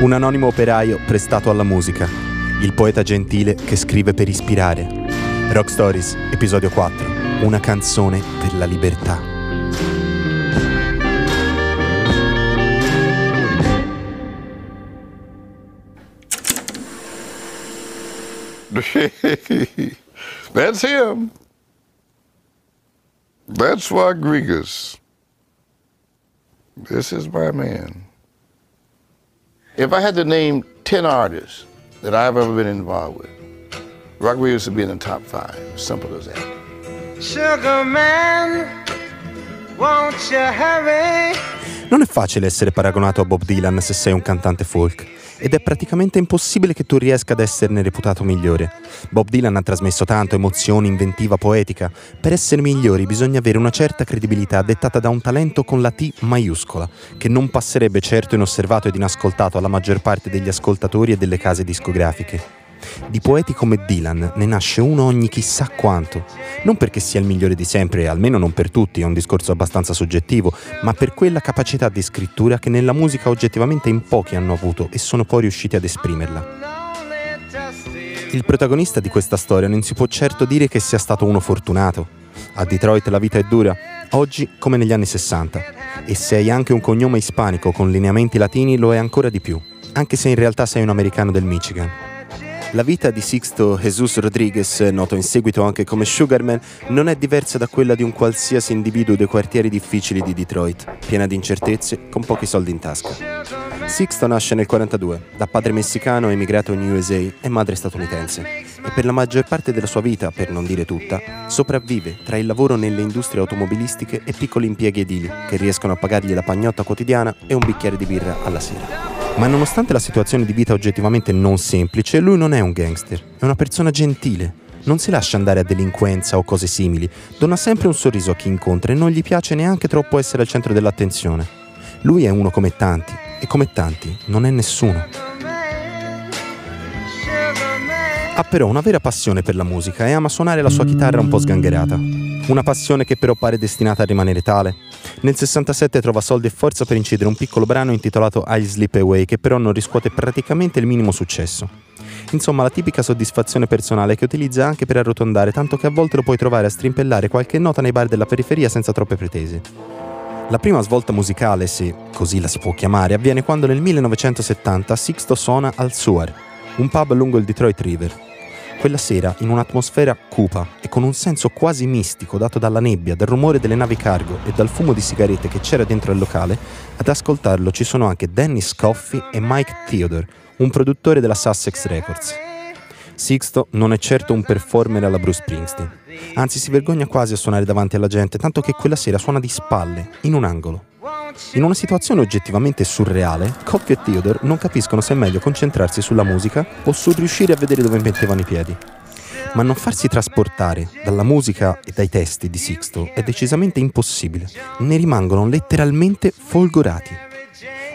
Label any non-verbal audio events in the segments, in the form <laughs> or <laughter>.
Un anonimo operaio prestato alla musica. Il poeta gentile che scrive per ispirare. Rock Stories, episodio 4. Una canzone per la libertà. <laughs> That's him. That's Rodriguez. This is my man. If I had to name 10 artists that I've ever been involved with, Rodriguez would be in the top five. Simple as that. Sugar man, won't you hurry? Non è facile essere paragonato a Bob Dylan se sei un cantante folk ed è praticamente impossibile che tu riesca ad esserne reputato migliore. Bob Dylan ha trasmesso tanto emozione, inventiva, poetica. Per essere migliori bisogna avere una certa credibilità dettata da un talento con la T maiuscola, che non passerebbe certo inosservato ed inascoltato alla maggior parte degli ascoltatori e delle case discografiche. Di poeti come Dylan ne nasce uno ogni chissà quanto. Non perché sia il migliore di sempre, almeno non per tutti, è un discorso abbastanza soggettivo, ma per quella capacità di scrittura che nella musica oggettivamente in pochi hanno avuto e sono poi riusciti ad esprimerla. Il protagonista di questa storia non si può certo dire che sia stato uno fortunato. A Detroit la vita è dura, oggi come negli anni 60, e se hai anche un cognome ispanico con lineamenti latini lo è ancora di più, anche se in realtà sei un americano del Michigan. La vita di Sixto Jesus Rodriguez, noto in seguito anche come Sugarman, non è diversa da quella di un qualsiasi individuo dei quartieri difficili di Detroit, piena di incertezze, con pochi soldi in tasca. Sixto nasce nel 42, da padre messicano emigrato in USA e madre statunitense, e per la maggior parte della sua vita, per non dire tutta, sopravvive tra il lavoro nelle industrie automobilistiche e piccoli impieghi edili che riescono a pagargli la pagnotta quotidiana e un bicchiere di birra alla sera. Ma nonostante la situazione di vita oggettivamente non semplice, lui non è un gangster, è una persona gentile. Non si lascia andare a delinquenza o cose simili, dona sempre un sorriso a chi incontra e non gli piace neanche troppo essere al centro dell'attenzione. Lui è uno come tanti, e come tanti non è nessuno. Ha però una vera passione per la musica e ama suonare la sua chitarra un po' sgangherata. Una passione che però pare destinata a rimanere tale. Nel 67 trova soldi e forza per incidere un piccolo brano intitolato I Sleep Away che però non riscuote praticamente il minimo successo. Insomma, la tipica soddisfazione personale che utilizza anche per arrotondare, tanto che a volte lo puoi trovare a strimpellare qualche nota nei bar della periferia senza troppe pretese. La prima svolta musicale, se così la si può chiamare, avviene quando nel 1970 Sixto suona al Suar, un pub lungo il Detroit River, quella sera, in un'atmosfera cupa e con un senso quasi mistico dato dalla nebbia, dal rumore delle navi cargo e dal fumo di sigarette che c'era dentro il locale, ad ascoltarlo ci sono anche Danny Scoffy e Mike Theodore, un produttore della Sussex Records. Sixto non è certo un performer alla Bruce Springsteen, anzi si vergogna quasi a suonare davanti alla gente, tanto che quella sera suona di spalle, in un angolo. In una situazione oggettivamente surreale, Coffee e Theodore non capiscono se è meglio concentrarsi sulla musica o sul riuscire a vedere dove mettevano i piedi. Ma non farsi trasportare dalla musica e dai testi di Sixto è decisamente impossibile. Ne rimangono letteralmente folgorati.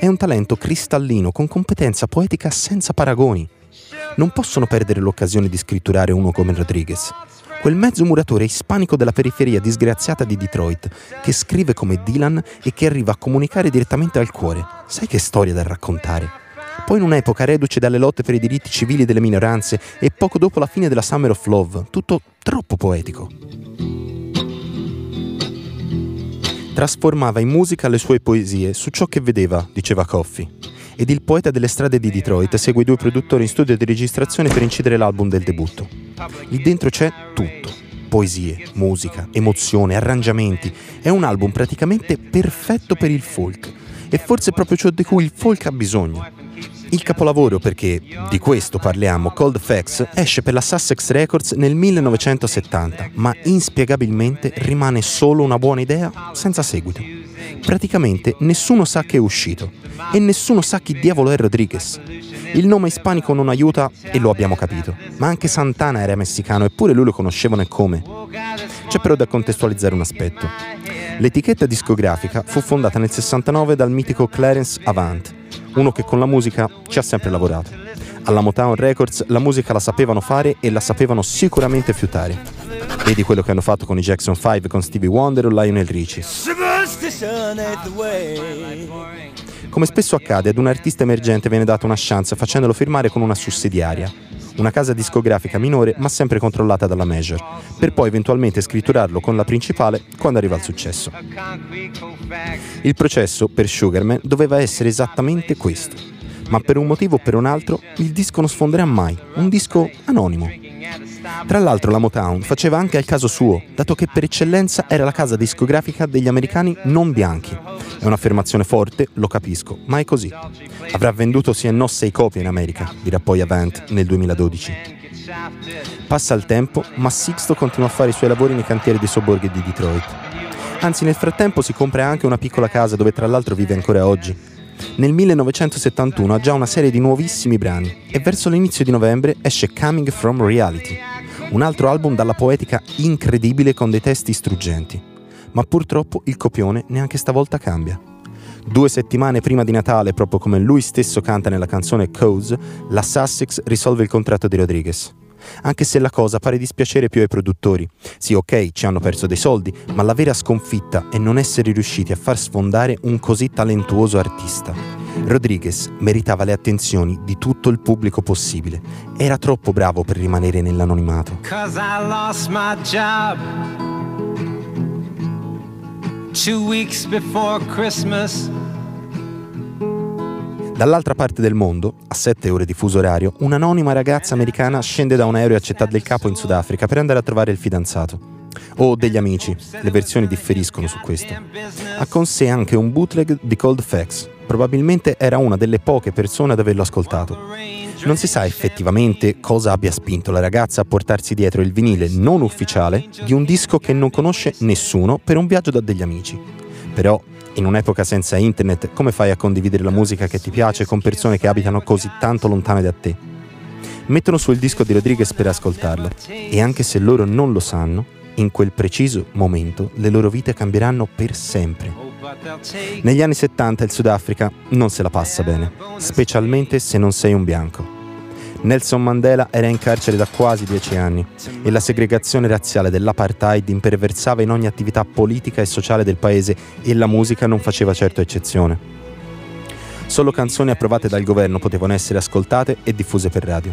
È un talento cristallino con competenza poetica senza paragoni. Non possono perdere l'occasione di scritturare uno come Rodriguez, quel mezzo muratore ispanico della periferia disgraziata di Detroit, che scrive come Dylan e che arriva a comunicare direttamente al cuore. Sai che storia da raccontare? Poi in un'epoca reduce dalle lotte per i diritti civili delle minoranze e poco dopo la fine della Summer of Love, tutto troppo poetico. Trasformava in musica le sue poesie su ciò che vedeva, diceva Coffey ed il poeta delle strade di Detroit segue i due produttori in studio di registrazione per incidere l'album del debutto. Lì dentro c'è tutto. Poesie, musica, emozione, arrangiamenti. È un album praticamente perfetto per il folk. E forse proprio ciò di cui il folk ha bisogno. Il capolavoro, perché di questo parliamo, Cold Facts, esce per la Sussex Records nel 1970, ma inspiegabilmente rimane solo una buona idea senza seguito. Praticamente nessuno sa che è uscito e nessuno sa chi diavolo è Rodriguez. Il nome ispanico non aiuta e lo abbiamo capito, ma anche Santana era messicano eppure lui lo conoscevano e come. C'è però da contestualizzare un aspetto. L'etichetta discografica fu fondata nel 69 dal mitico Clarence Avant, uno che con la musica ci ha sempre lavorato. Alla Motown Records la musica la sapevano fare e la sapevano sicuramente fiutare. Vedi quello che hanno fatto con i Jackson 5, con Stevie Wonder o Lionel Richie. Come spesso accade, ad un artista emergente viene data una chance facendolo firmare con una sussidiaria, una casa discografica minore ma sempre controllata dalla major, per poi eventualmente scritturarlo con la principale quando arriva al successo. Il processo per Sugarman doveva essere esattamente questo, ma per un motivo o per un altro il disco non sfonderà mai, un disco anonimo. Tra l'altro la Motown faceva anche al caso suo, dato che per eccellenza era la casa discografica degli americani non bianchi. È un'affermazione forte, lo capisco, ma è così. Avrà venduto sì e no sei copie in America, dirà poi Avant nel 2012. Passa il tempo, ma Sixto continua a fare i suoi lavori nei cantieri dei sobborghi di Detroit. Anzi, nel frattempo si compra anche una piccola casa dove tra l'altro vive ancora oggi. Nel 1971 ha già una serie di nuovissimi brani e verso l'inizio di novembre esce Coming From Reality, un altro album dalla poetica incredibile con dei testi struggenti. Ma purtroppo il copione neanche stavolta cambia. Due settimane prima di Natale, proprio come lui stesso canta nella canzone Cause, la Sussex risolve il contratto di Rodriguez. Anche se la cosa pare dispiacere più ai produttori. Sì, ok, ci hanno perso dei soldi, ma la vera sconfitta è non essere riusciti a far sfondare un così talentuoso artista. Rodriguez meritava le attenzioni di tutto il pubblico possibile. Era troppo bravo per rimanere nell'anonimato. Dall'altra parte del mondo, a 7 ore di fuso orario, un'anonima ragazza americana scende da un aereo a Città del Capo in Sudafrica per andare a trovare il fidanzato. O degli amici, le versioni differiscono su questo. Ha con sé anche un bootleg di Cold Facts. Probabilmente era una delle poche persone ad averlo ascoltato. Non si sa effettivamente cosa abbia spinto la ragazza a portarsi dietro il vinile non ufficiale di un disco che non conosce nessuno per un viaggio da degli amici. Però in un'epoca senza internet, come fai a condividere la musica che ti piace con persone che abitano così tanto lontane da te? Mettono su il disco di Rodriguez per ascoltarlo e anche se loro non lo sanno, in quel preciso momento le loro vite cambieranno per sempre. Negli anni 70 il Sudafrica non se la passa bene, specialmente se non sei un bianco. Nelson Mandela era in carcere da quasi dieci anni e la segregazione razziale dell'apartheid imperversava in ogni attività politica e sociale del paese e la musica non faceva certo eccezione. Solo canzoni approvate dal governo potevano essere ascoltate e diffuse per radio.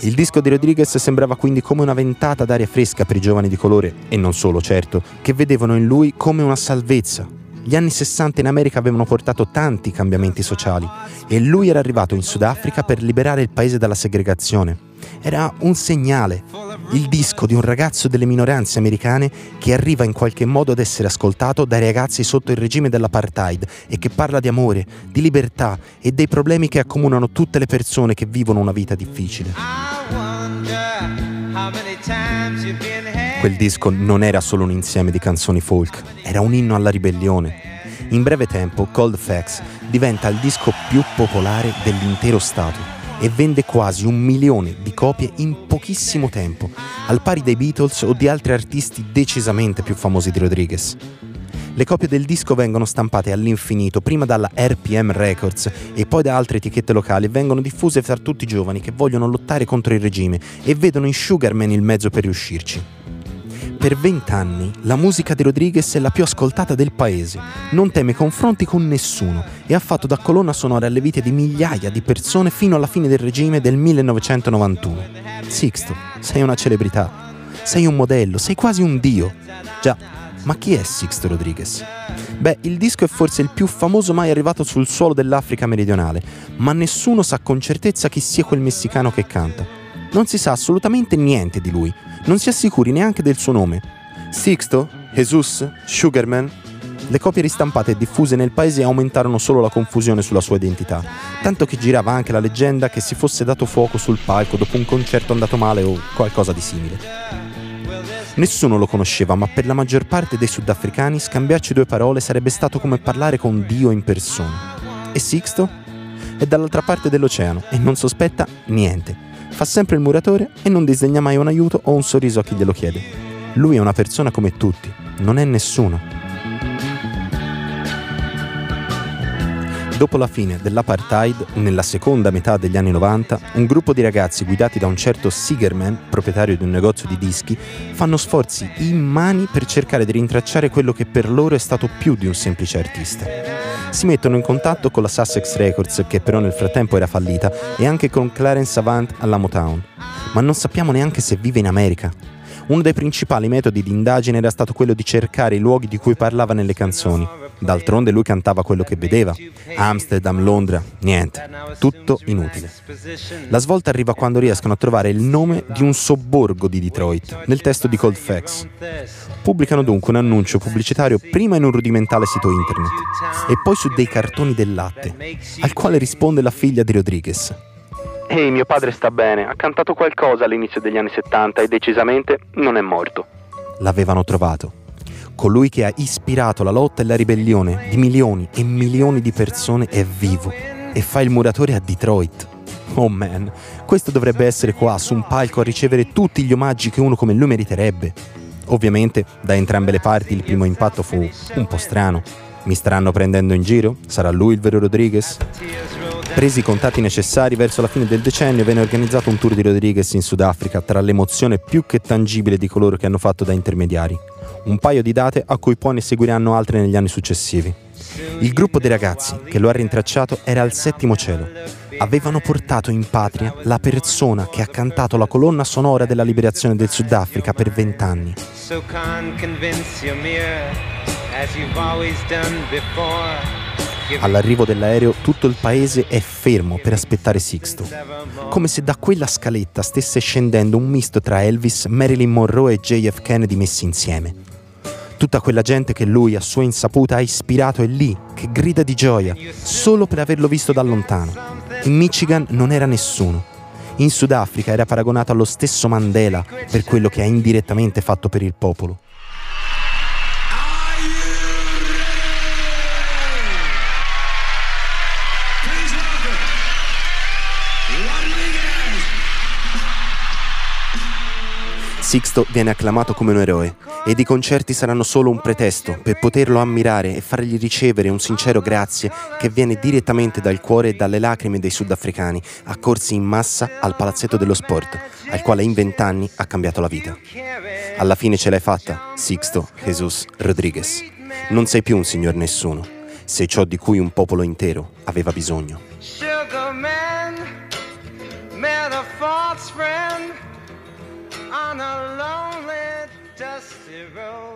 Il disco di Rodriguez sembrava quindi come una ventata d'aria fresca per i giovani di colore, e non solo certo, che vedevano in lui come una salvezza, gli anni 60 in America avevano portato tanti cambiamenti sociali e lui era arrivato in Sudafrica per liberare il paese dalla segregazione. Era un segnale, il disco di un ragazzo delle minoranze americane che arriva in qualche modo ad essere ascoltato dai ragazzi sotto il regime dell'apartheid e che parla di amore, di libertà e dei problemi che accomunano tutte le persone che vivono una vita difficile. Quel disco non era solo un insieme di canzoni folk, era un inno alla ribellione. In breve tempo Cold Facts diventa il disco più popolare dell'intero Stato e vende quasi un milione di copie in pochissimo tempo, al pari dei Beatles o di altri artisti decisamente più famosi di Rodriguez. Le copie del disco vengono stampate all'infinito, prima dalla RPM Records e poi da altre etichette locali e vengono diffuse tra tutti i giovani che vogliono lottare contro il regime e vedono in Sugarman il mezzo per riuscirci. Per vent'anni la musica di Rodriguez è la più ascoltata del paese, non teme confronti con nessuno e ha fatto da colonna sonora alle vite di migliaia di persone fino alla fine del regime del 1991. Sixto, sei una celebrità, sei un modello, sei quasi un dio. Già, ma chi è Sixto Rodriguez? Beh, il disco è forse il più famoso mai arrivato sul suolo dell'Africa meridionale, ma nessuno sa con certezza chi sia quel messicano che canta. Non si sa assolutamente niente di lui, non si assicuri neanche del suo nome. Sixto? Jesus? Sugarman? Le copie ristampate e diffuse nel paese aumentarono solo la confusione sulla sua identità, tanto che girava anche la leggenda che si fosse dato fuoco sul palco dopo un concerto andato male o qualcosa di simile. Nessuno lo conosceva, ma per la maggior parte dei sudafricani scambiarci due parole sarebbe stato come parlare con Dio in persona. E Sixto? È dall'altra parte dell'oceano e non sospetta niente Fa sempre il muratore e non disdegna mai un aiuto o un sorriso a chi glielo chiede. Lui è una persona come tutti, non è nessuno. Dopo la fine dell'apartheid, nella seconda metà degli anni 90, un gruppo di ragazzi guidati da un certo Sigerman, proprietario di un negozio di dischi, fanno sforzi immani per cercare di rintracciare quello che per loro è stato più di un semplice artista. Si mettono in contatto con la Sussex Records, che però nel frattempo era fallita, e anche con Clarence Savant alla Motown. Ma non sappiamo neanche se vive in America. Uno dei principali metodi di indagine era stato quello di cercare i luoghi di cui parlava nelle canzoni. D'altronde lui cantava quello che vedeva. Amsterdam, Londra, niente. Tutto inutile. La svolta arriva quando riescono a trovare il nome di un sobborgo di Detroit nel testo di Cold Facts. Pubblicano dunque un annuncio pubblicitario prima in un rudimentale sito internet e poi su dei cartoni del latte, al quale risponde la figlia di Rodriguez. Ehi, mio padre sta bene, ha cantato qualcosa all'inizio degli anni 70 e decisamente non è morto. L'avevano trovato. Colui che ha ispirato la lotta e la ribellione di milioni e milioni di persone è vivo e fa il muratore a Detroit. Oh man, questo dovrebbe essere qua su un palco a ricevere tutti gli omaggi che uno come lui meriterebbe. Ovviamente, da entrambe le parti il primo impatto fu un po' strano. Mi staranno prendendo in giro? Sarà lui il vero Rodriguez? Presi i contatti necessari, verso la fine del decennio venne organizzato un tour di Rodriguez in Sudafrica tra l'emozione più che tangibile di coloro che hanno fatto da intermediari. Un paio di date a cui poi ne seguiranno altre negli anni successivi. Il gruppo dei ragazzi che lo ha rintracciato era al settimo cielo. Avevano portato in patria la persona che ha cantato la colonna sonora della liberazione del Sudafrica per vent'anni. So All'arrivo dell'aereo tutto il paese è fermo per aspettare Sixto, come se da quella scaletta stesse scendendo un misto tra Elvis, Marilyn Monroe e JF Kennedy messi insieme. Tutta quella gente che lui a sua insaputa ha ispirato è lì, che grida di gioia, solo per averlo visto da lontano. In Michigan non era nessuno. In Sudafrica era paragonato allo stesso Mandela per quello che ha indirettamente fatto per il popolo. Sixto viene acclamato come un eroe ed i concerti saranno solo un pretesto per poterlo ammirare e fargli ricevere un sincero grazie che viene direttamente dal cuore e dalle lacrime dei sudafricani, accorsi in massa al palazzetto dello sport, al quale in vent'anni ha cambiato la vita. Alla fine ce l'hai fatta, Sixto Jesus Rodriguez. Non sei più un signor nessuno, sei ciò di cui un popolo intero aveva bisogno. Sugar man, met a lonely, dusty road.